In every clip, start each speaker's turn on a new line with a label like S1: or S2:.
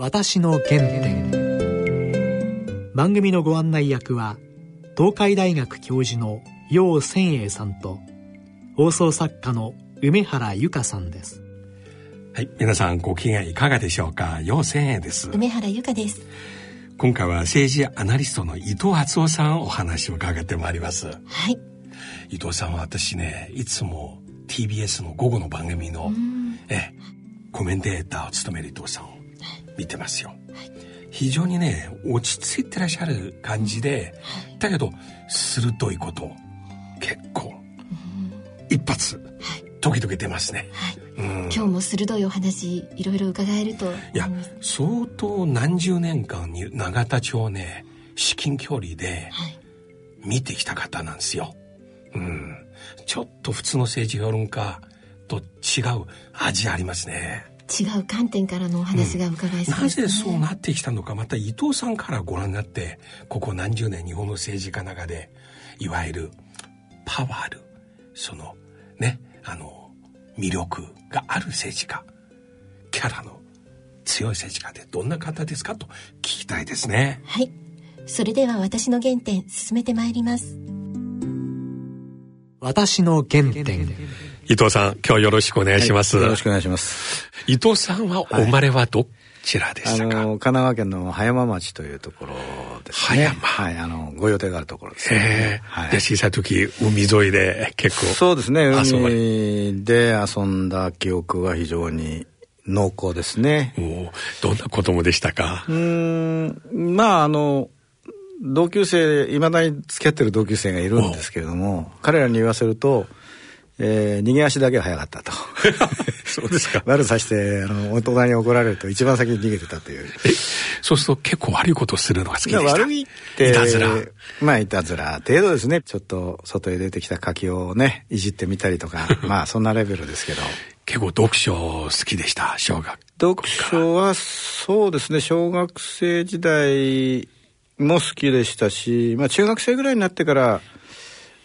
S1: 私の原点。番組のご案内役は東海大学教授の楊千栄さんと放送作家の梅原由香さんです。
S2: はい皆さんご機嫌いかがでしょうか？楊千栄です。
S3: 梅原由香です。
S2: 今回は政治アナリストの伊藤敦夫さんお話を伺ってまいります。
S3: はい。
S2: 伊藤さんは私ねいつも TBS の午後の番組のえコメンテーターを務める伊藤さんを見てますよ、非常にね落ち着いてらっしゃる感じで、だけど鋭いこと結構一発時々出ますね、
S3: はい、今日も鋭いお話いろいろ伺えると
S2: いや相当何十年間に永田町ね至近距離で見てきた方なんですよ、うん。ちょっと普通の政治評論家と違う味ありますね
S3: 違う観点からのお話が伺えそうです、
S2: ね。うん、なぜそうなってきたのかまた伊藤さんからご覧になってここ何十年日本の政治家の中でいわゆるパワーあるそのねあの魅力がある政治家キャラの強い政治家でどんな方ですかと聞きたいですね。
S3: はい。それでは私の原点進めてまいります。
S1: 私の原点
S2: 伊藤さん今日よろしくお願いします、
S4: はい、よろしくお願いします。
S2: 伊藤さんはお生まれはどちらでしたか、
S4: はい、あの神奈川県の葉山町というところですね。
S2: 葉山。
S4: はいあのご予定があるところですね、
S2: はい、で小さい時海沿いで結構
S4: そうですね海で遊んだ記憶は非常に濃厚ですね。
S2: どんな子供でしたか？
S4: うんまああの同級生いまだに付き合ってる同級生がいるんですけれども彼らに言わせるとえー、逃げ足だけは早かったと。
S2: そうですか。
S4: 悪さして、あの、大人に怒られると一番先に逃げてたという。
S2: え、そうすると結構悪いことをするのが好きでした
S4: 悪いって。
S2: いたずら。
S4: まあ、いたずら程度ですね。ちょっと外へ出てきた柿をね、いじってみたりとか、まあ、そんなレベルですけど。
S2: 結構読書好きでした、小学
S4: 読書は、そうですね、小学生時代も好きでしたし、まあ、中学生ぐらいになってから、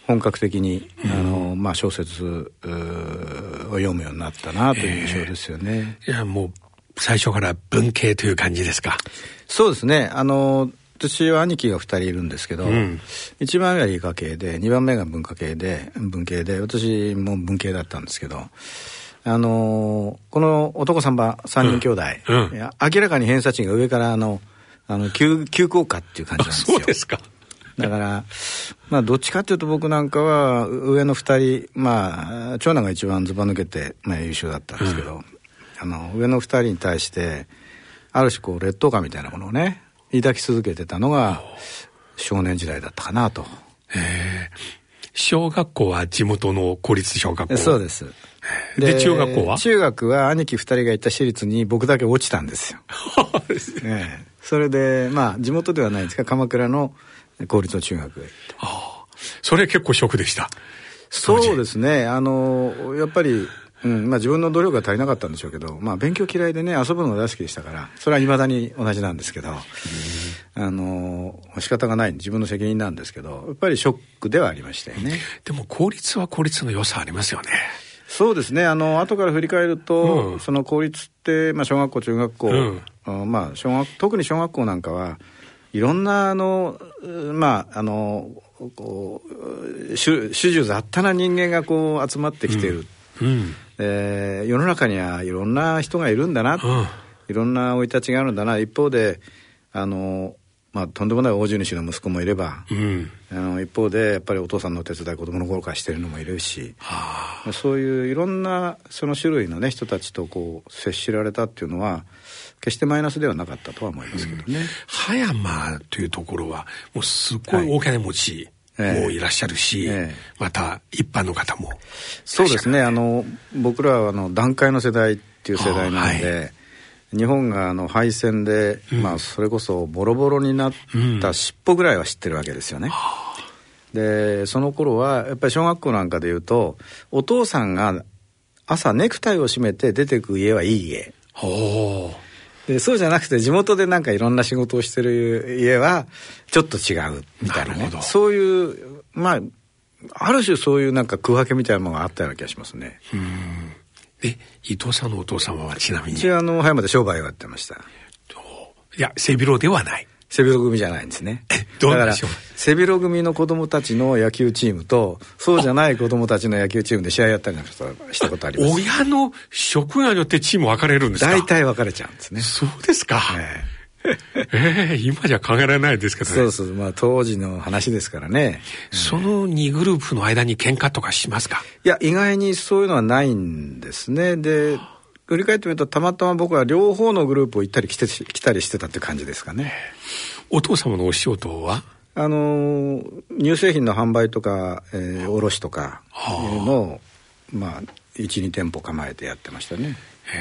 S4: 本格的に、あの、まあ、小説を読むようになったなという印象ですよね。
S2: いや、もう、最初から文系という感じですか。
S4: そうですね。あの、私は兄貴が2人いるんですけど、うん、1番目は理科系で2番目が文化系で文系で私も文系だったんですけどあのこの男さんば3人兄弟、うん。うん、明らかに偏差値が上からあのあの急急降下っていう感じなんですよ。
S2: そうですか
S4: だから、まあ、どっちかっていうと僕なんかは、上の二人、まあ、長男が一番ずば抜けて、まあ、優秀だったんですけど、うん、あの、上の二人に対して、ある種こう、劣等感みたいなものをね、抱き続けてたのが、少年時代だったかなと。
S2: へえ。小学校は地元の公立小学校
S4: そうです。
S2: で、中学校は？
S4: 中学は兄貴二人が行った私立に僕だけ落ちたんですよ。ね、それで、まあ、地元ではないんですが、鎌倉の公立の中学へ。
S2: ああ。それ結構ショックでした。
S4: そうですね。あの、やっぱり、うん、まあ自分の努力が足りなかったんでしょうけど、まあ勉強嫌いでね、遊ぶのが大好きでしたから、それはいまだに同じなんですけど、あの、仕方がない、自分の責任なんですけど、やっぱりショックではありましたよね。
S2: でも公立は公立の良さありますよね。
S4: そうですね。あの、後から振り返ると、うん、その公立って、まあ小学校、中学校、うん、まあ小学、特に小学校なんかは、いろんなあのまああのこう主従雑多な人間がこう集まってきてる、うん、えー、世の中にはいろんな人がいるんだな、うん、いろんな生い立ちがあるんだな。一方であのまあ、とんでもない大地主の息子もいれば、うん、あの一方でやっぱりお父さんのお手伝い子供の頃からしてるのもいるし、はあ、そういういろんなその種類のね人たちとこう接しられたっていうのは決してマイナスではなかったとは思いますけどね。うん、
S2: 葉山というところはもうすごい大金持ち、もいらっしゃるし、ええ、また一般の方も
S4: そうですね。あの僕らはあの団塊の世代っていう世代なので、日本があの敗戦で、うん、まあそれこそボロボロになった尻尾ぐらいは知ってるわけですよね。うん、でその頃はやっぱり小学校なんかでいうとお父さんが朝ネクタイを締めて出てく家はいい家。でそうじゃなくて地元でなんかいろんな仕事をしてる家はちょっと違うみたいなね。そういうまあある種そういうなんか区分けみたいなものがあったような気がしますね。
S2: え伊藤さんのお父様はちなみに？
S4: うちはあの葉山で商売をやってました。
S2: いや、背広ではない。
S4: 背広組じゃないんですね。
S2: どうでしょう
S4: 背広組の子供たちの野球チームと、そうじゃない子供たちの野球チームで試合やったりなんかしたことあります。
S2: 親の職業によってチーム分かれるんですか？
S4: 大体分かれちゃうんですね。
S2: そうですか？えーええー、今じゃ考えられないですけどね。
S4: そうそう、まあ当時の話ですからね。
S2: その2グループの間に喧嘩とかしますか？
S4: いや、意外にそういうのはないんですね。で、振り返ってみるとたまたま僕は両方のグループを行ったり来て来たりしてたって感じですかね。
S2: お父様のお仕事は？
S4: あの乳製品の販売とか、えー、卸とかいうのを、まあ12店舗構えてやってましたね。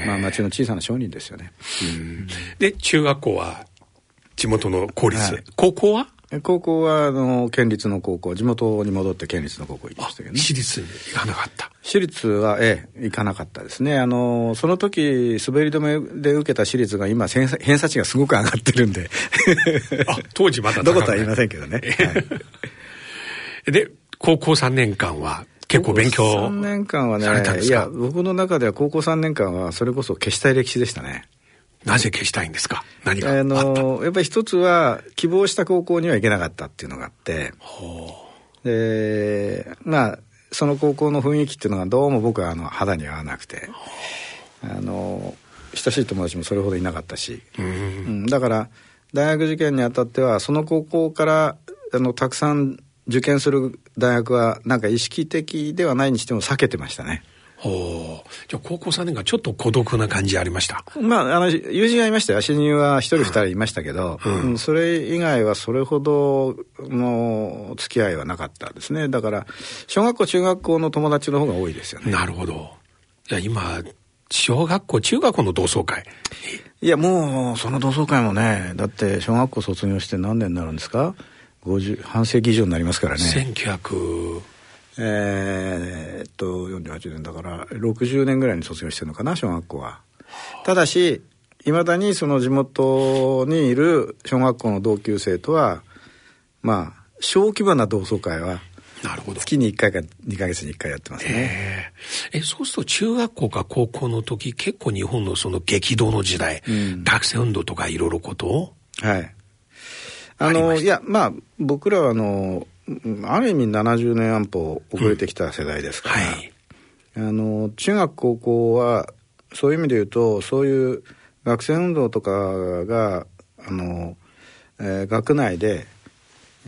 S4: まあ町の小さな商人ですよね。
S2: で中学校は地元の公立、はい、高校は？
S4: 高校はあの県立の高校地元に戻って県立の高校行きましたけどね。
S2: 私立に行かなかった。
S4: 私立はええ行かなかったですね。あのその時滑り止めで受けた私立が今偏差値がすごく上がってるんで。
S2: あ当時まだ
S4: どことは言いませんけどね、は
S2: い、で高校3年間は結構勉強
S4: 3年間はねいや僕の中では高校3年間はそれこそ消したい歴史でしたね
S2: なぜ消したいんですか？何が
S4: あのやっぱり一つは希望した高校には行けなかったっていうのがあってでまあその高校の雰囲気っていうのがどうも僕はあの肌に合わなくて。あの親しい友達もそれほどいなかったし、うん、だから大学受験にあたってはその高校からあのたくさん受験する大学はなんか意識的ではないにしても避けてましたね。
S2: ほう。じゃあ高校3年間ちょっと孤独な感じありました？
S4: まあ、あの、友人はいましたよ。親友は一人二人いましたけど、うんうん、それ以外はそれほどの付き合いはなかったですね。だから、小学校、中学校の友達の方が多いですよね。
S2: なるほど。いや、今、小学校、中学校の同窓会？
S4: いや、もう、その同窓会もね、だって小学校卒業して何年になるんですか？50半世紀以上になりますからね。
S2: 1900
S4: えー、っと48年だから60年ぐらいに卒業してるのかな小学校は。ただしいまだにその地元にいる小学校の同級生とはまあ小規模な同窓会はなるほど。月に1回か2か月に1回やってますね。
S2: えそうすると中学校か高校の時結構日本のその激動の時代、うん、学生運動とかいろいろことを？
S4: はい。あのいやまあ僕らはあのある意味70年安保遅れてきた世代ですから、うんはい、あの中学高校はそういう意味で言うとそういう学生運動とかがあの、えー、学内で、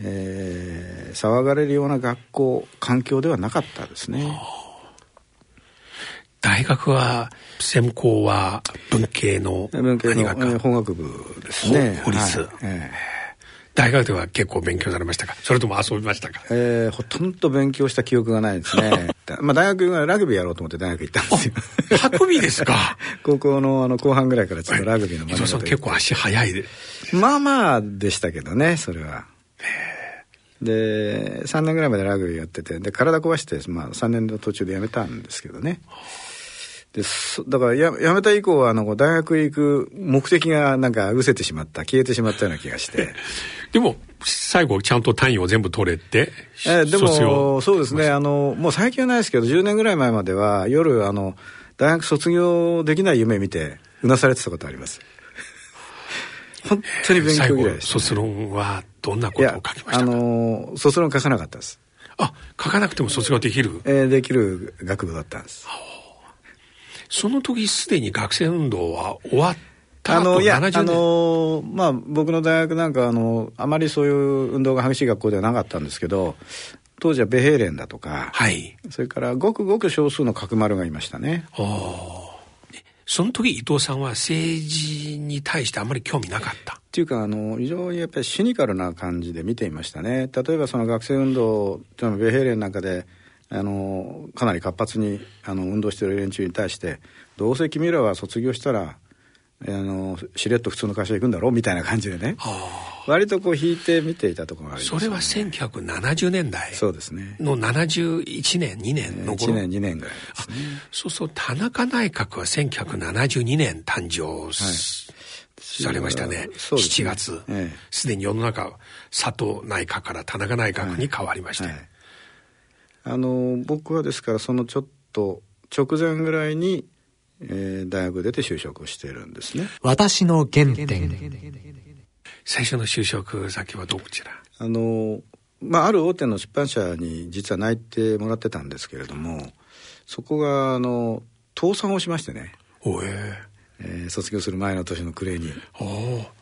S4: えー、騒がれるような学校環境ではなかったですね。
S2: 大学は専攻は文系の
S4: 文系の法学部ですね。
S2: 法律。はいえー大学では結構勉強されましたか？それとも遊びましたか？
S4: えー、ほとんど勉強した記憶がないですね。まあ大学はラグビーやろうと思って大学行ったんですよ。
S2: ラグビーですか？
S4: 高校のあの後半ぐらいからちょっとラグビーの
S2: 学びさん結構足速いで。
S4: まあまあでしたけどね、それは。で、3年ぐらいまでラグビーやってて、で、体壊して、まあ3年の途中でやめたんですけどね。でだからややめた以降はあの大学へ行く目的がなんか失せてしまった消えてしまったような気がして。
S2: でも最後ちゃんと単位を全部取れて
S4: えー、でもそうですね。あのもう最近はないですけど10年ぐらい前までは夜あの大学卒業できない夢見てうなされてたことあります。本当に勉強嫌いで
S2: した、ね、卒論はどんなことを書きましたか？あ
S4: の卒論書かなかったです。
S2: あ書かなくても卒業できる？
S4: えー、できる学部だったんです
S2: その時すでに学生運動は終わった
S4: あのいやあのまあ僕の大学なんかあのあまりそういう運動が激しい学校ではなかったんですけど当時はベヘーレンだとか、はい、それからごくごく少数の角丸がいましたね。
S2: その時伊藤さんは政治に対してあんまり興味なかった。
S4: っていうかあの非常にやっぱりシニカルな感じで見ていましたね。例えばその学生運動ベヘーレンなんかであのかなり活発にあの運動している連中に対してどうせ君らは卒業したらあのしれっと普通の会社行くんだろうみたいな感じでね。割とこう引いて見ていたところがあり
S2: ます、ね、それは1970年代。そうですね。の71年2年の
S4: 頃、1年2年ぐらいね。
S2: そうそう田中内閣は1972年誕生、はいされましたね。そう7月。すで、に世の中、佐藤内閣から田中内閣に変わりました。はいはい
S4: あの僕はですからそのちょっと直前ぐらいに、えー、大学出て就職をしているんですね。
S1: 私の原点。
S2: 最初の就職先はどちら
S4: あの、まあ、ある大手の出版社に実は内定もらってたんですけれども、そこが、あの、倒産をしましてね。
S2: おえ
S4: えー、卒業する前の年の暮れに。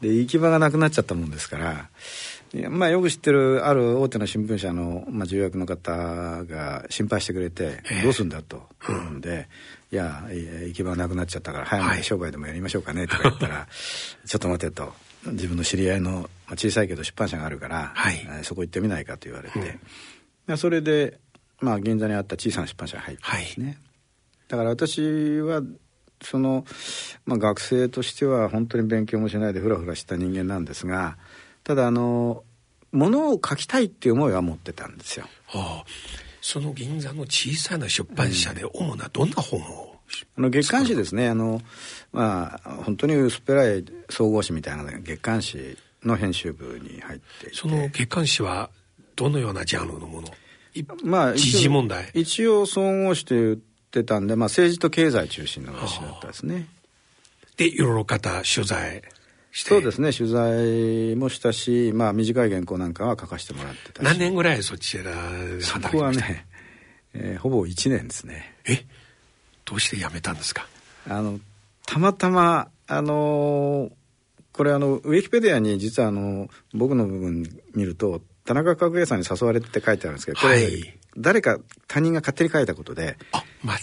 S4: で、行き場がなくなっちゃったもんですから、まあ、よく知ってるある大手の新聞社の、まあ、重役の方が心配してくれて、どうすんだと言うんで、いや、行き場なくなっちゃったから、早めに商売でもやりましょうかねとか言ったら、ちょっと待てと。自分の知り合いの、まあ、小さいけど出版社があるから、はい、そこ行ってみないかと言われて、うん、それで、まあ、銀座にあった小さな出版社に入ったんですね。はい、だから私はその、まあ、学生としては本当に勉強もしないでふらふらした人間なんですがただあのものを書きたいっていう思いは持ってたんですよ。は
S2: あ、その銀座の小さな出版社で主などんな本を、
S4: あの月刊誌ですね。あのまあ本当に薄っぺらい総合誌みたいな月刊誌の編集部に入っていて。
S2: その月刊誌はどのようなジャンルのもの？まあ時事問題？
S4: 一応総合誌と言ってたんで、まあ、政治と経済中心の雑誌だったですね
S2: でいろいろ方取材
S4: そうですね取材もしたし、まあ、短い原稿なんかは書かせてもらってたし。
S2: 何年ぐらいそちら
S4: そこはね、えー、ほぼ1年ですね。
S2: え？どうして辞めたんですか？
S4: あのたまたまあのー、これあのウィキペディアに実はあの僕の部分見ると田中角栄さんに誘われて書いてあるんですけどこれ、はい、誰か他人が勝手に書いたことで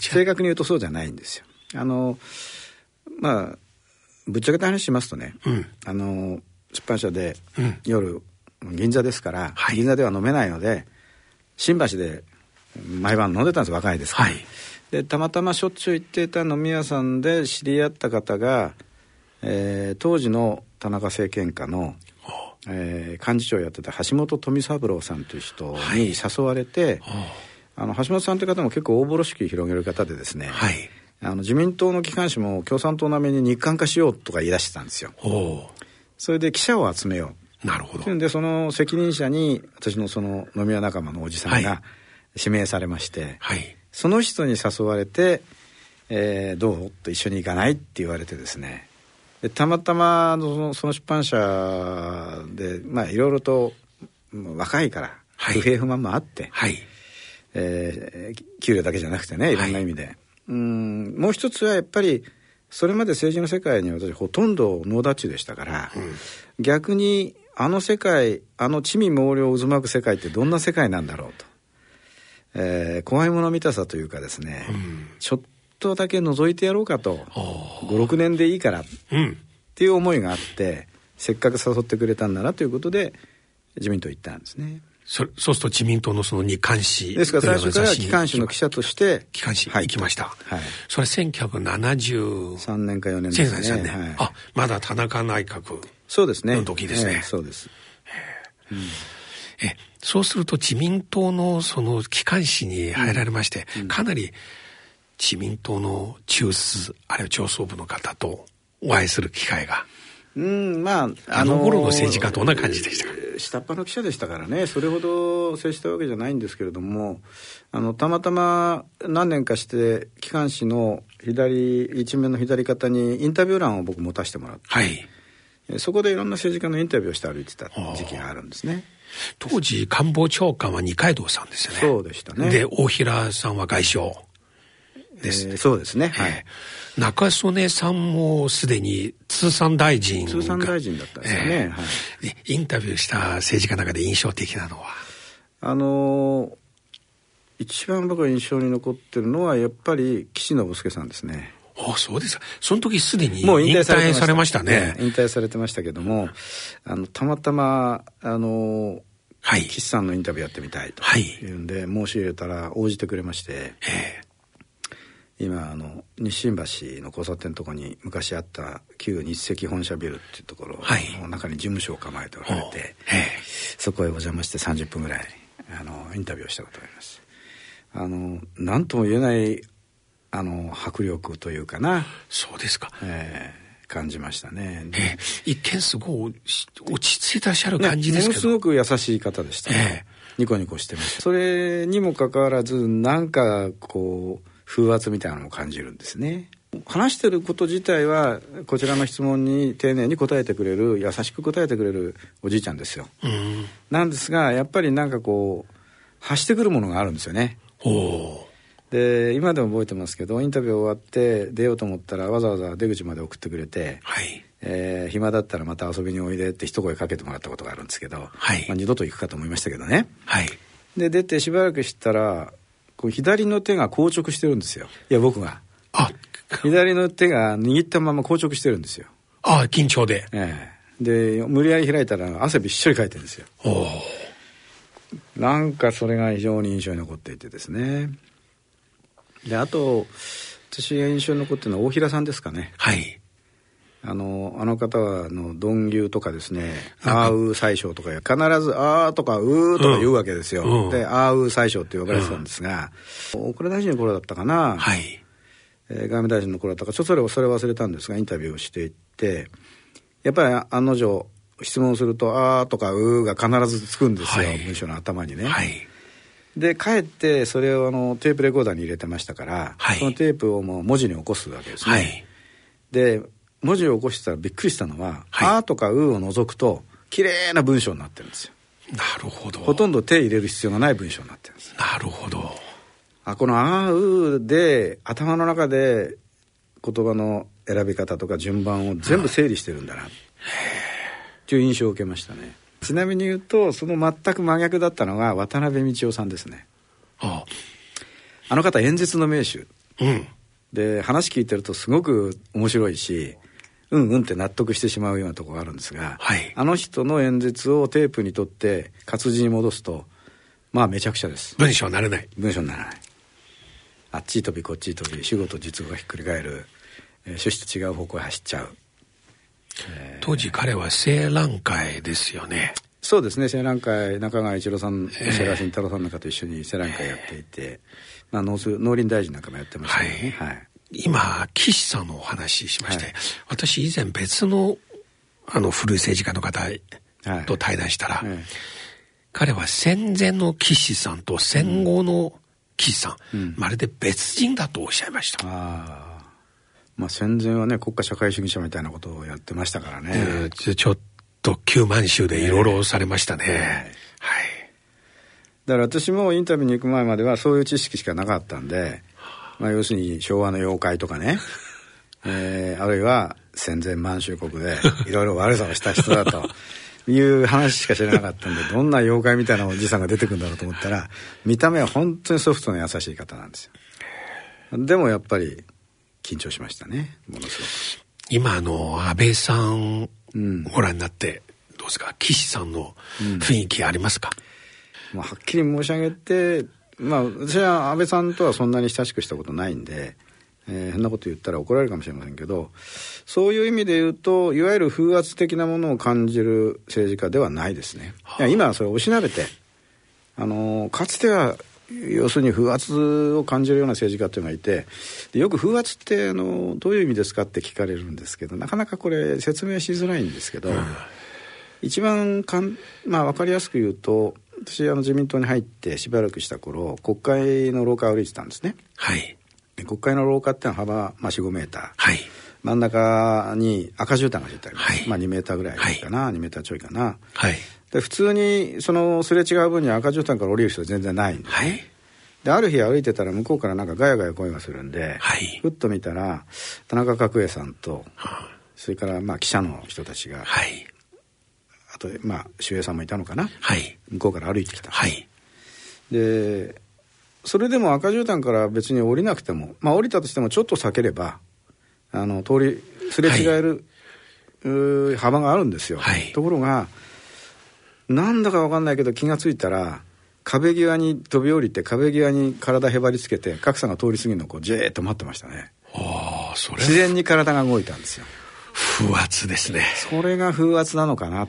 S4: 正確に言うとそうじゃないんですよ。あのまあぶっちゃけた話しますとね、うん、あの出版社で夜、銀座ですから、はい、銀座では飲めないので新橋で毎晩飲んでたんです若いですから、はい、でたまたましょっちゅう行っていた飲み屋さんで知り合った方が、えー、当時の田中政権下の、えー、幹事長をやってた橋本富三郎さんという人に誘われて、はい、あの橋本さんという方も結構大風呂敷広げる方でですね、はいあの自民党の機関紙も共産党並みに日韓化しようとか言い出してたんですよ。それで記者を集めよ
S2: う。なるほど。
S4: というんで、その責任者に、私のその飲み屋仲間のおじさんが指名されまして、はい、その人に誘われて、えー、どう？と一緒に行かないって言われてですね。でたまたまそのその出版社で、まあいろいろと若いから、不平不満もあって、はい、えー、給料だけじゃなくてね、いろんな意味で。はいうん。もう一つはやっぱりそれまで政治の世界に私ほとんどノーダッチでしたから、うん、逆にあの世界あの地味猛量渦巻く世界ってどんな世界なんだろうと、えー、怖いもの見たさというかですね、うん、ちょっとだけ覗いてやろうかと56年でいいからっていう思いがあってせっかく誘ってくれたんだなということで自民党行ったんですね。
S2: そそうすると自民党のその日刊誌
S4: ですから最初から機関誌の記者として
S2: 機関誌行きました、はい、それ1973
S4: 年か4年ですね。
S2: 3年、はい、あまだ田中内閣
S4: そうですね。
S2: の時ですね、
S4: えー、そうです、
S2: え。ー、うん、えそうすると自民党のその機関誌に入られまして、うん、かなり自民党の中枢あるいは上層部の方とお会いする機会が。
S4: うんまあ
S2: あの頃の政治家どんな感じでしたか？
S4: 下っ端の記者でしたからねそれほど接したわけじゃないんですけれどもあのたまたま何年かして機関紙の左一面の左肩にインタビュー欄を僕持たせてもらって、はい、そこでいろんな政治家のインタビューをして歩いてた時期があるんですね。
S2: 当時官房長官は二階堂さんですよね。
S4: そうでしたね。
S2: で大平さんは外相。です、
S4: えー、そうですね、はい、
S2: 中曽根さんもすでに通産大臣
S4: 通産大臣だったんですよね、えー、はい、
S2: インタビューした政治家の中で印象的なのは？
S4: あのー、一番僕が印象に残ってるのはやっぱり岸信介さんですね。
S2: あそうですか。その時すでにもう引退されました。ね。
S4: 引退されてましたけども、あの、たまたま、あの、はい、岸さんのインタビューやってみたいとい。うんで、申し入れたら応じてくれまして、今あの日新橋の交差点のところに昔あった旧日赤本社ビルっていうところの中に事務所を構えておられて、はい、そこへお邪魔して30分ぐらいあのインタビューをしたことがあります。あの何とも言えないあの迫力というかな。
S2: そうですか、
S4: えー、感じましたね、
S2: え。ー、一見すごい落ち着いてらっしゃる感じですけど、ね、もの
S4: すごく優しい方でしたね、えーニコニコしてました。それにもかかわらずなんかこう風圧みたいなのを感じるんですね。話してること自体はこちらの質問に丁寧に答えてくれる優しく答えてくれるおじいちゃんですよ、うん、なんですがやっぱりなんかこう発してくるものがあるんですよね。で今でも覚えてますけどインタビュー終わって出ようと思ったらわざわざ出口まで送ってくれて、はい。えー、暇だったらまた遊びにおいでって一声かけてもらったことがあるんですけど、はい。まあ、二度と行くかと思いましたけどね、はい、で出てしばらくしたらこう左の手が硬直してるんですよ。いや僕が。あ。左の手が握ったまま硬直してるんですよ。
S2: ああ緊張で。
S4: ええ。ー、で無理やり開いたら汗びっしょりかいてるんですよ。なんかそれが非常に印象に残っていてですね。であと私が印象に残ってるのは大平さんですかね。はいあの、あの方は、あの、鈍牛とかですね、あーうー最小とか、必ず、あーとか、うーとか言うわけですよ。うん、で、あーうー最小って呼ばれてたんですが、うん、大蔵大臣の頃だったかな、はい。えー、外務大臣の頃だったか、ちょっとそれ、それ忘れたんですが、インタビューをしていって、やっぱり案の定、質問すると、あーとか、うーが必ずつくんですよ、はい、文章の頭にね。はい。で、帰ってそれをあのテープレコーダーに入れてましたから、はい、そのテープをもう文字に起こすわけですね。はい、で、文字を起こしたらびっくりしたのは「はい、あ」とか「う」を除くと綺麗な文章になってるんですよ。
S2: なるほど。
S4: ほとんど手入れる必要がない文章になってるんです。
S2: なるほど。
S4: あこの「あ」「う」で頭の中で言葉の選び方とか順番を全部整理してるんだなという印象を受けましたね。ちなみに言うとその全く真逆だったのが渡辺道夫さんですね。ああの方演説の名手。うん。で話聞いてるとすごく面白いしうんうんって納得してしまうようなところがあるんですが、はい、あの人の演説をテープに取って活字に戻すとまあめちゃくちゃです。
S2: 文章にならない。
S4: 文章にならない。あっち飛びこっち飛び主語と実語がひっくり返る、えー、趣旨と違う方向へ走っちゃう、
S2: えー、当時彼は青蘭会ですよね。
S4: そうですね。青蘭会中川一郎さん瀬川慎太郎さんなんかと一緒に青蘭会やっていて、えー、まあ、農農林大臣なんかもやってましたね、はい、はい
S2: 今、岸さんのお話ししまして、はい、私以前別のあの古い政治家の方と対談したら、はい、彼は戦前の岸さんと戦後の岸さん、うん、まるで別人だとおっしゃいました。あ
S4: まあ、戦前はね国家社会主義者みたいなことをやってましたからね。
S2: ちょっと旧満州でいろいろされましたね。ねはい。
S4: だから私もインタビューに行く前まではそういう知識しかなかったんで、まあ、要するに昭和の妖怪とかね、えー、あるいは戦前満州国でいろいろ悪さをした人だという話しか知らなかったんでどんな妖怪みたいなおじさんが出てくるんだろうと思ったら見た目は本当にソフトな優しい方なんですよ。でもやっぱり緊張しましたね。ものすごく。
S2: 今あの安倍さんご覧になって、どうですか？岸さんの雰囲気ありますか、
S4: うん、まあ、はっきり申し上げてまあ私は安倍さんとはそんなに親しくしたことないんで、えー、変なこと言ったら怒られるかもしれませんけどそういう意味で言うといわゆる風圧的なものを感じる政治家ではないですね。いや今はそれをおしなべてあのかつては要するに風圧を感じるような政治家っていうのがいてよく風圧ってあのどういう意味ですかって聞かれるんですけどなかなかこれ説明しづらいんですけど、うん、一番かん、まあ、分かりやすく言うと私あの自民党に入ってしばらくした頃国会の廊下を歩いてたんですね。はい。国会の廊下ってのは幅、まあ、45メーター。はい。真ん中に赤絨毯が敷いてあります、はい、まあ2メーターぐらいかな、はい、2メーターちょいかな。はい。で普通にそのすれ違う分に赤絨毯から降りる人は全然ないんで、ね、はい、である日歩いてたら向こうからなんかガヤガヤ声がするんで、はい、ふっと見たら田中角栄さんと、はあ、それからまあ記者の人たちが、はい、あとまあ守衛さんもいたのかな、はい、向こうから歩いてきた、はい、でそれでも赤絨毯から別に降りなくてもまあ降りたとしてもちょっと避ければあの通りすれ違える、はい、幅があるんですよ、はい、ところがなんだか分かんないけど気が付いたら壁際に飛び降りて壁際に体へばりつけて格差が通り過ぎるのをこうじーっと待ってましたね。あそれ自然に体が動いたんですよ。
S2: 風圧ですね。
S4: それが風圧なのかなっ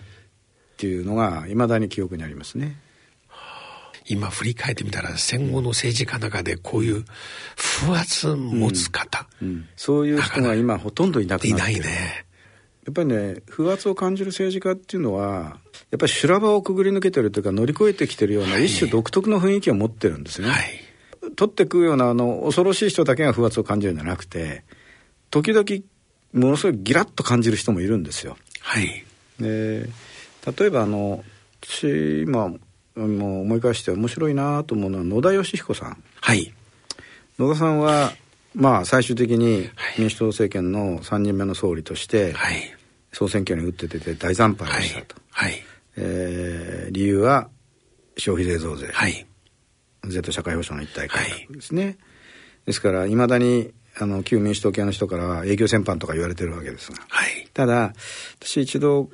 S4: ていうのがいまだに記憶にありますね。
S2: 今振り返ってみたら戦後の政治家の中でこういう風圧持つ方、
S4: うん。うん、そういう人が今ほとんどいなくなって
S2: いないね。
S4: やっぱりね風圧を感じる政治家っていうのはやっぱり修羅場をくぐり抜けてるというか乗り越えてきてるような一種独特の雰囲気を持ってるんですね、はい、取って食うようなあの恐ろしい人だけが風圧を感じるんじゃなくて時々ものすごいギラッと感じる人もいるんですよ。
S2: はい。
S4: で例えばあの私今もう思い返して面白いなと思うのは野田佳彦さん。
S2: はい。
S4: 野田さんはまあ最終的に民主党政権の3人目の総理として、はい、総選挙に打って出て大惨敗をしたと。はい。えー、理由は消費税増税。はい。税と社会保障の一体改革ですね。はい、ですからいまだにあの旧民主党系の人からは営業戦犯とか言われてるわけですが、はい、ただ私一度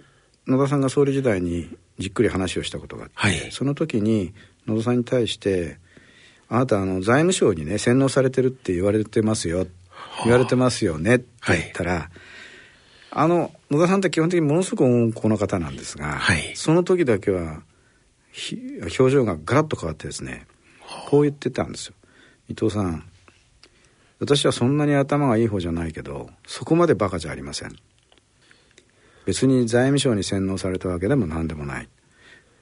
S4: 野田さんが総理時代にじっくり話をしたことがあって、はい、その時に野田さんに対して「あなたあの財務省にね洗脳されてるって言われてますよ」言われてますよねって言ったら、はい、あの野田さんって基本的にものすごく温厚な方なんですが、はい、その時だけは表情がガラッと変わってですねこう言ってたんですよ。伊藤さん私はそんなに頭がいい方じゃないけどそこまでバカじゃありません別に財務省に洗脳されたわけでも何でもない。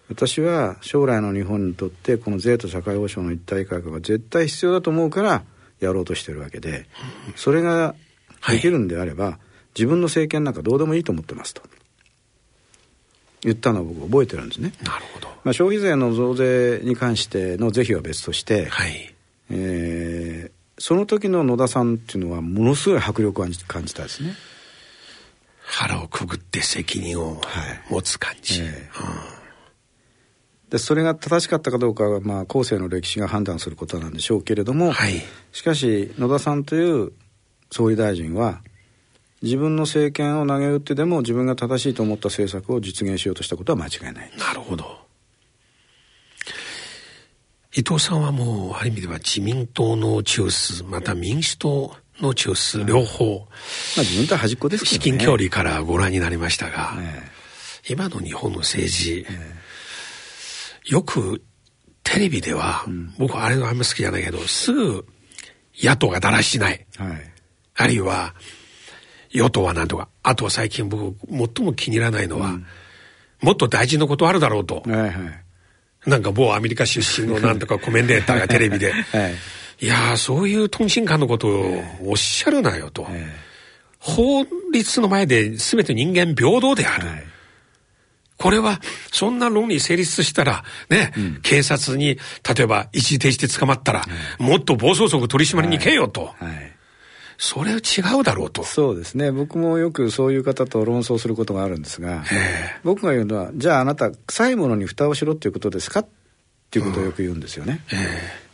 S4: 私は将来の日本にとってこの税と社会保障の一体改革が絶対必要だと思うからやろうとしてるわけでそれができるんであれば、はい、自分の政権なんかどうでもいいと思ってますと。言ったのを僕覚えてるんですね。
S2: なるほど、
S4: まあ、消費税の増税に関しての是非は別として、はい。えー、その時の野田さんっていうのはものすごい迫力を感じたですね
S2: 腹をくぐって責任を持つ感じ、はいえ
S4: ー、でそれが正しかったかどうかは、まあ、後世の歴史が判断することなんでしょうけれども、はい、しかし野田さんという総理大臣は自分の政権を投げ打ってでも自分が正しいと思った政策を実現しようとしたことは間違いない。
S2: なるほど。伊藤さんはもうある意味では自民党の中枢また民主党の中枢両方、
S4: まあ、自民党端っこです
S2: けど、ね、至近距離からご覧になりましたが、ね、今の日本の政治、ね、よくテレビでは、うん、僕はあれがあんま好きじゃないけどすぐ野党がだらしない、はい、あるいは与党はなんとか。あとは最近僕最も気に入らないのは、うん、もっと大事なことあるだろうと、はいはい。なんか某アメリカ出身のなんとかコメンテーターがテレビで、はい、いやそういうトンシンカンのことをおっしゃるなよと。法律の前で全て人間平等である。はい、これは、そんな論理成立したら、ね、うん、警察に、例えば一時停止で捕まったら、もっと暴走族取り締まりに行けよと。はい。それは違うだろうと。
S4: そうですね。僕もよくそういう方と論争することがあるんですが僕が言うのはじゃああなた臭いものに蓋をしろっていうことですかっていうことをよく言うんですよね、うん、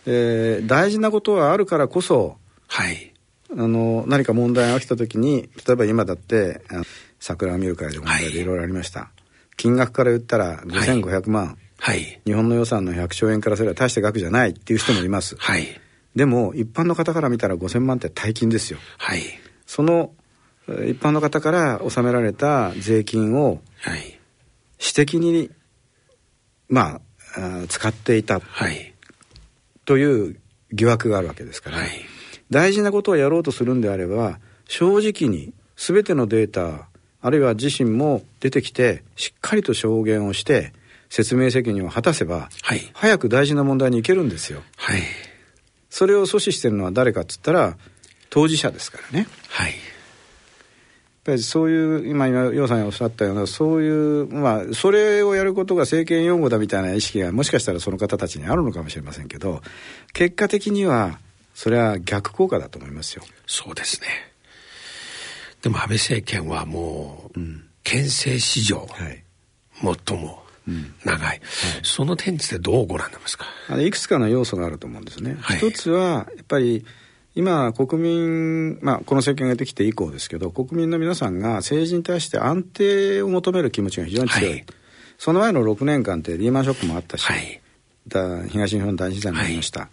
S4: 大事なことはあるからこそ、はい、あの何か問題が起きた時に例えば今だって桜を見る会で問題でい。ろいろありました、はい、金額から言ったら5500万、はい、日本の予算の100兆円からすれば大した額じゃないっていう人もいます、はい。でも一般の方から見たら5000万って大金ですよ。はい。その一般の方から納められた税金を私的に、まあ、使っていた、はい、という疑惑があるわけですから、はい、大事なことをやろうとするんであれば正直に全てのデータあるいは自身も出てきてしっかりと証言をして説明責任を果たせば、はい、早く大事な問題に行けるんですよ。はいそれを阻止してるのは誰かっつったら当事者ですからね。はい。やっぱりそういう今今楊さんがおっしゃったようなそういうまあそれをやることが政権擁護だみたいな意識がもしかしたらその方たちにあるのかもしれませんけど結果的にはそれは逆効果だと思いますよ。
S2: そうですね。でも安倍政権はもう、うん、憲政史上、はい、最も長い、はい、その点についてどうご覧になりますか？
S4: あのいくつかの要素があると思うんですね。はい、一つはやっぱり今国民、まあ、この政権ができて以降ですけど国民の皆さんが政治に対して安定を求める気持ちが非常に強い、はい、その前の6年間ってリーマンショックもあったし、はい、東日本大震災もありました、は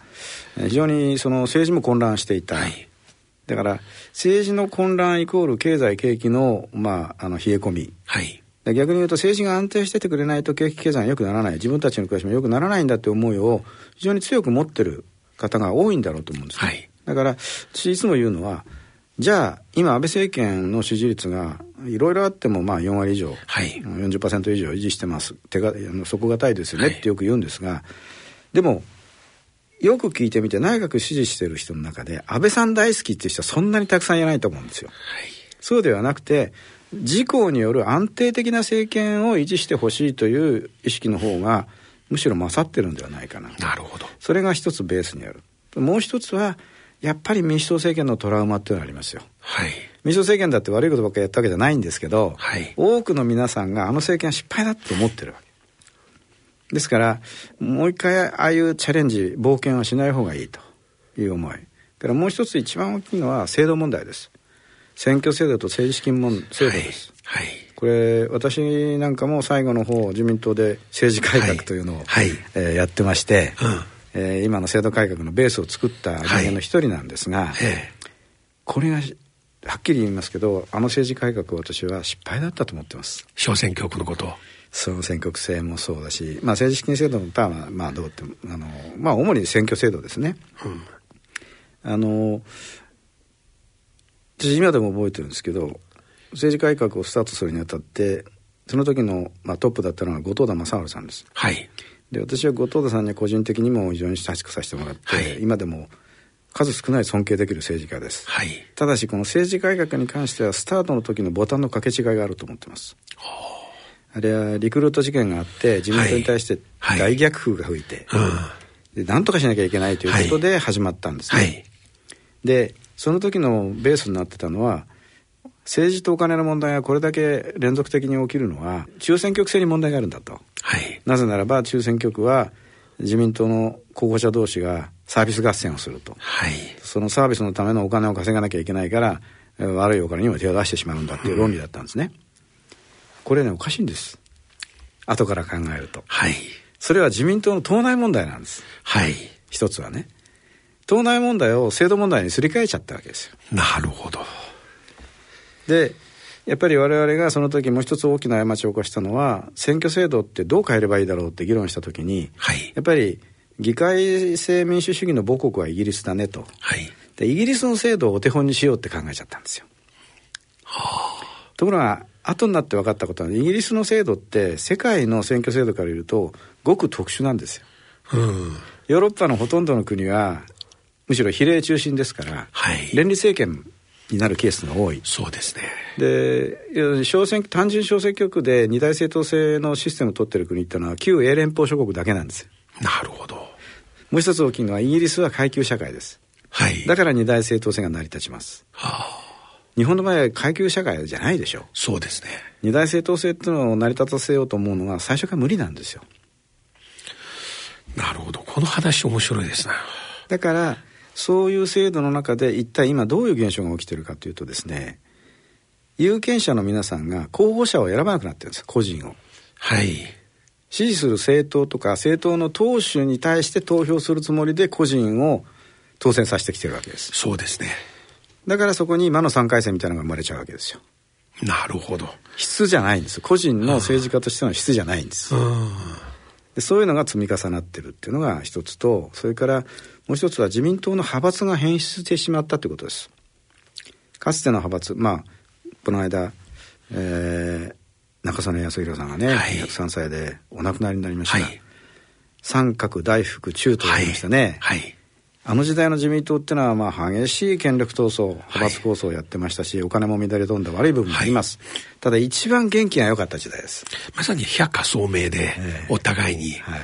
S4: い、非常にその政治も混乱していた、だから政治の混乱イコール経済景気の,、まあ、あの冷え込み、はい。逆に言うと政治が安定しててくれないと景気経済が良くならない。自分たちの暮らしも良くならないんだって思いを非常に強く持ってる方が多いんだろうと思うんですね、はい、だから私いつも言うのはじゃあ今安倍政権の支持率がいろいろあってもまあ4割以上、はい、40%以上維持してます手が底堅いですよねってよく言うんですが、でもよく聞いてみて内閣支持してる人の中で安倍さん大好きって人はそんなにたくさんいないと思うんですよ。はい、そうではなくて自公による安定的な政権を維持してほしいという意識の方がむしろ勝ってるんではないかな。
S2: なるほど。
S4: それが一つベースにある。もう一つはやっぱり民主党政権のトラウマっていうのがありますよ。はい。民主党政権だって悪いことばっかりやったわけじゃないんですけど、はい、多くの皆さんがあの政権は失敗だって思ってるわけ。ですから、もう一回ああいうチャレンジ、冒険はしない方がいいという思い。からもう一つ一番大きいのは制度問題です。選挙制度と政治資金問制度です。はい、はい、これ私なんかも最後の方自民党で政治改革というのを、はい、えー、やってまして、うんえー、今の制度改革のベースを作った人間の一人なんですが、はい、これがはっきり言いますけどあの政治改革私は失敗だったと思ってます。
S2: 小選挙区のこと
S4: その選挙区制もそうだし、まあ、政治資金制度のパーはまあどうってあのまあ主に選挙制度ですね、うん、あの私今でも覚えてるんですけど政治改革をスタートするにあたってその時の、まあ、トップだったのが後藤田正治さんです。はいで私は後藤田さんには個人的にも非常に親しくさせてもらって、はい、今でも数少ない尊敬できる政治家です、はい、ただしこの政治改革に関してはスタートの時のボタンの掛け違いがあると思ってます。あ。れはリクルート事件があって自民党に対して大逆風が吹いて、はいで何とかしなきゃいけないということで始まったんですね、でその時のベースになってたのは政治とお金の問題がこれだけ連続的に起きるのは中選挙区制に問題があるんだと、はい、なぜならば中選挙区は自民党の候補者同士がサービス合戦をすると、はい、そのサービスのためのお金を稼がなきゃいけないから悪いお金にも手を出してしまうんだっていう論理だったんですね、うん、これねおかしいんです。後から考えると、はい、それは自民党の党内問題なんです、はい、一つはね。党内問題を制度問題にすり替えちゃったわけですよ。
S2: なるほど
S4: でやっぱり我々がその時もう一つ大きな過ちを起こしたのは選挙制度ってどう変えればいいだろうって議論した時に、はい、やっぱり議会制民主主義の母国はイギリスだねと、はい、でイギリスの制度をお手本にしようって考えちゃったんですよ。はあ、ところが後になって分かったことはイギリスの制度って世界の選挙制度から言うとごく特殊なんですよ。うん、ヨーロッパのほとんどの国はむしろ比例中心ですから、はい、連立政権になるケースが多い。
S2: そうですね。
S4: で、小選単純小選挙区で二大政党制のシステムを取ってる国っていうのは旧英連邦諸国だけなんですよ。
S2: なるほど。
S4: もう一つ大きいのはイギリスは階級社会です。はい。だから二大政党制が成り立ちます。はあ。日本の場合は階級社会じゃないでしょう。
S2: そうですね。
S4: 二大政党制っていうのを成り立たせようと思うのは最初から無理なんですよ。
S2: なるほど。この話面白いですね。
S4: だから、そういう制度の中で一体今どういう現象が起きてるかというとですね有権者の皆さんが候補者を選ばなくなってるんです個人を。はい。支持する政党とか政党の党首に対して投票するつもりで個人を当選させてきてるわけです。
S2: そうですね。
S4: だからそこに魔の3回戦みたいなのが生まれちゃうわけですよ。
S2: なるほど。
S4: 質じゃないんです。個人の政治家としての質じゃないんです。でそういうのが積み重なってるっていうのが一つと、それからもう一つは自民党の派閥が変質してしまったということです。かつての派閥、まあ、この間、えー、中曽根康弘さんがね、はい、103歳でお亡くなりになりました。はい、三角大福中と言いましたね。はい、はいあの時代の自民党っていうのは、まあ、激しい権力闘争、派閥構想をやってましたし、はい、お金も乱れ飛んだ悪い部分もあります。はい、ただ、一番元気が良かった時代です。
S2: まさに百花聡明で、お互いに。はい、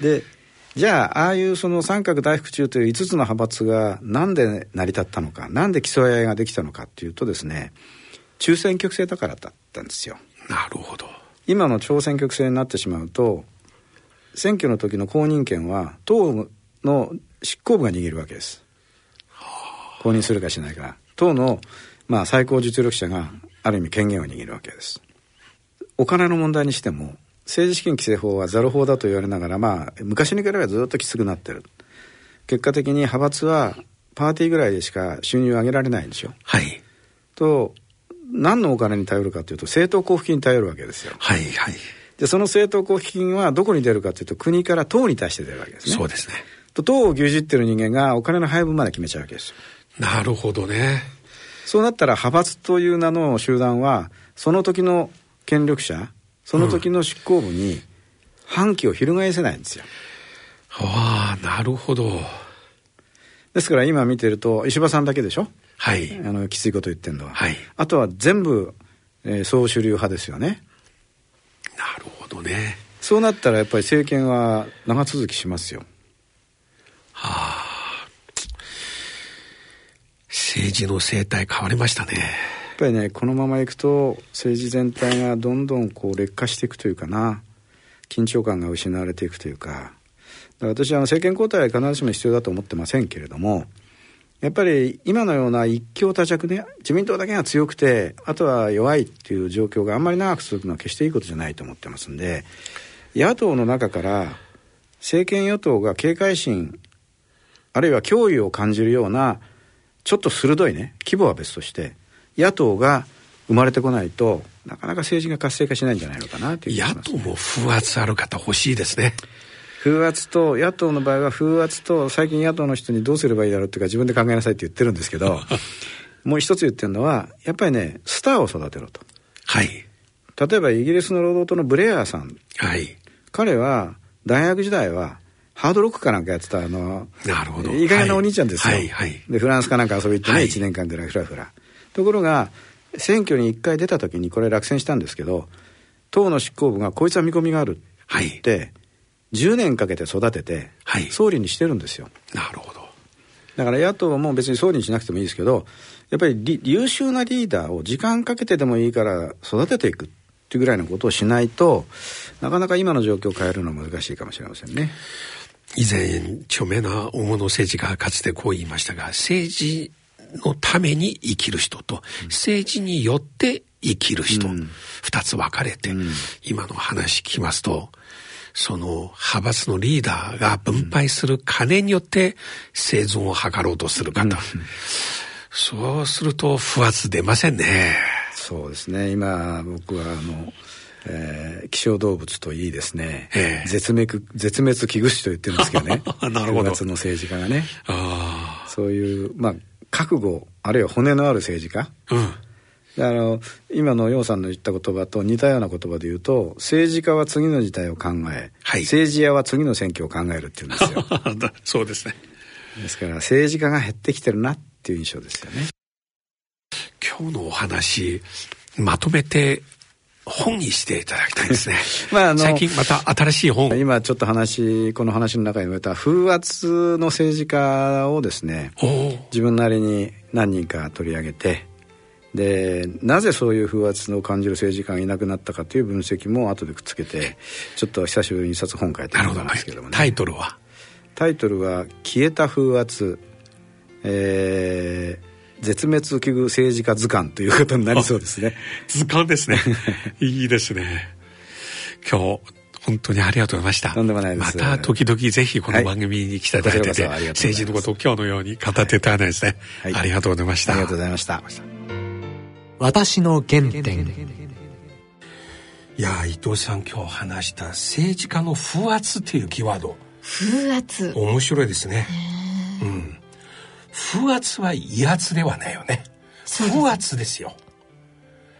S4: えー、で、じゃあ、ああいうその三角大福中という5つの派閥がなんで成り立ったのか、なんで競い合いができたのかっていうとですね、中選挙区制だからだったんですよ。
S2: なるほど。
S4: 今の超選挙区制になってしまうと、選挙の時の公認権は党の執行部が握るわけです。公認するかしないか。党の、まあ、最高実力者がある意味権限を握るわけです。お金の問題にしても、政治資金規正法はザル法だと言われながら、まあ、昔に比べばずっときつくなってる。結果的に派閥はパーティーぐらいでしか収入を上げられないんですよ。はい。と、何のお金に頼るかというと、政党交付金に頼るわけですよ。はいはい。で、その政党交付金はどこに出るかというと、国から党に対して出るわけですね。
S2: そうですね。
S4: と党を牛耳ってる人間がお金の配分まで決めちゃうわけですよ。
S2: なるほどね。
S4: そうなったら派閥という名の集団は、その時の権力者、その時の執行部に反旗を翻せないんですよ。
S2: ああなるほど。
S4: ですから今見てると石破さんだけでしょ？
S2: はい。
S4: あのきついこと言ってるのは、
S2: はい、
S4: あとは全部、えー、総主流派ですよね。
S2: なるほどね。
S4: そうなったらやっぱり政権は長続きしますよ
S2: はあ。政治の生態変わりましたね。やっ
S4: ぱりねこのままいくと政治全体がどんどんこう劣化していくというかな。緊張感が失われていくというか。私は政権交代は必ずしも必要だと思ってませんけれどもやっぱり今のような一強多弱ね自民党だけが強くてあとは弱いっていう状況があんまり長く続くのは決していいことじゃないと思ってますんで野党の中から政権与党が警戒心あるいは脅威を感じるようなちょっと鋭いね規模は別として野党が生まれてこないとなかなか政治が活性化しないんじゃないのかなという、
S2: ね、野党も風圧ある方欲しいですね。
S4: 風圧と野党の場合は風圧と最近野党の人にどうすればいいだろうっていうか自分で考えなさいって言ってるんですけど もう一つ言ってるのはやっぱりねスターを育てろと。
S2: はい。
S4: 例えばイギリスの労働党のブレアさん。
S2: はい。
S4: 彼は大学時代はハードロックかなんかやってたあの
S2: なるほど。
S4: 意外なお兄ちゃんですよ、
S2: はいはいはい、
S4: でフランスかなんか遊び行ってね、はい、1年間ぐらいふらふらところが選挙に1回出た時にこれ落選したんですけど党の執行部がこいつは見込みがあるって言って、はい、10年かけて育てて、はい、総理にしてるんですよ。
S2: なるほど。
S4: だから野党も別に総理にしなくてもいいですけどやっぱり優秀なリーダーを時間かけてでもいいから育てていくっていうぐらいのことをしないとなかなか今の状況を変えるのは難しいかもしれませんね。
S2: 以前著名な大物政治家がかつてこう言いましたが政治のために生きる人と、政治によって生きる人、二、つ分かれて、今の話聞きますとその派閥のリーダーが分配する金によって生存を図ろうとする方、そうすると不圧出ませんね。
S4: そうですね。今僕はあのえー、希少動物といいですね、
S2: え
S4: ー、絶滅絶滅危惧種と言ってるんですけどね。
S2: なるほど。
S4: の政治家がね。
S2: あ
S4: そういうまあ覚悟あるいは骨のある政治家、
S2: うん、
S4: あの今の楊さんの言った言葉と似たような言葉で言うと政治家は次の事態を考え、
S2: はい、
S4: 政治家は次の選挙を考えるっていうんですよ。
S2: そうですね。
S4: ですから政治家が減ってきてるなっていう印象ですよね。
S2: 今日のお話まとめて本にしていただきたいですね。
S4: まあ、あの
S2: 最近また新しい本
S4: 今ちょっと話この話の中に言われた風圧の政治家をですね自分なりに何人か取り上げてでなぜそういう風圧を感じる政治家がいなくなったかという分析も後でくっつけてちょっと久しぶりに一冊本書いてみたんですけどもね。
S2: タイトルは？
S4: タイトルは「消えた風圧」えー絶滅危惧政治家図鑑ということになりそうですね。
S2: 図鑑ですね。いいですね。今日、本当にありがとうございました。
S4: とんでもないです。
S2: また時々ぜひこの番組に来ていただいてて、はい、政治のことを今日のように語っていただいたですね、はい、ありがとうございました。
S4: ありがとうございました。
S1: 私の原点。
S2: いや伊藤さん今日話した政治家の風圧っていうキーワード。
S3: 風圧。
S2: 面白いですね。うん。風圧は威圧ではないよね。風圧ですよ。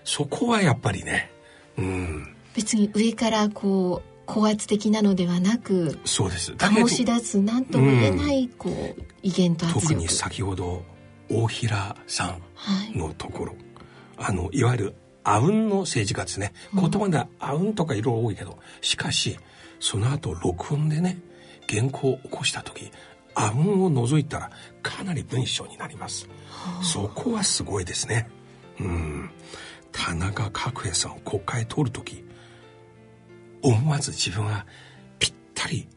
S2: そこはやっぱりね。うん。
S3: 別に上からこう高圧的なのではなく、
S2: そうです。
S3: 醸し出す何とも言えない、こう威厳と。
S2: 特に先ほど大平さんのところ、はい、あのいわゆるあうんの政治家ですね。言葉ではあうんとかいろいろ多いけど、しかしその後録音でね原稿を起こした時あうんを除いたらかなり文章になります、はあ、そこはすごいですね。うん。田中角栄さんを国会通る時思わず自分はぴったり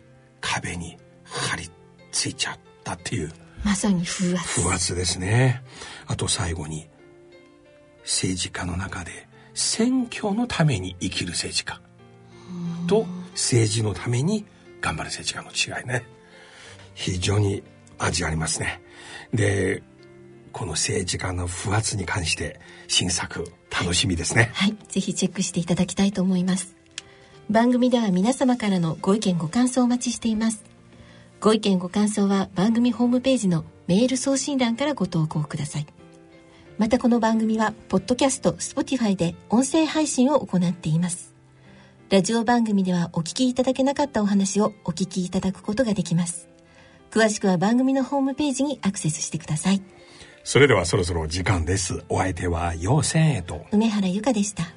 S2: 壁に張り付いちゃったっていう。
S3: まさに風圧
S2: 風圧ですね。あと最後に政治家の中で選挙のために生きる政治家と政治のために頑張る政治家の違いね非常に味ありますね。でこの政治家の不圧に関して新作楽しみですね。
S3: はい、ぜひチェックしていただきたいと思います。番組では皆様からのご意見ご感想をお待ちしています。ご意見ご感想は番組ホームページのメール送信欄からご投稿ください。またこの番組はポッドキャスト Spotify で音声配信を行っています。ラジオ番組ではお聞きいただけなかったお話をお聞きいただくことができます。詳しくは番組のホームページにアクセスしてください。
S2: それではそろそろ時間です。お相手は陽千恵と。
S3: 梅原由香でした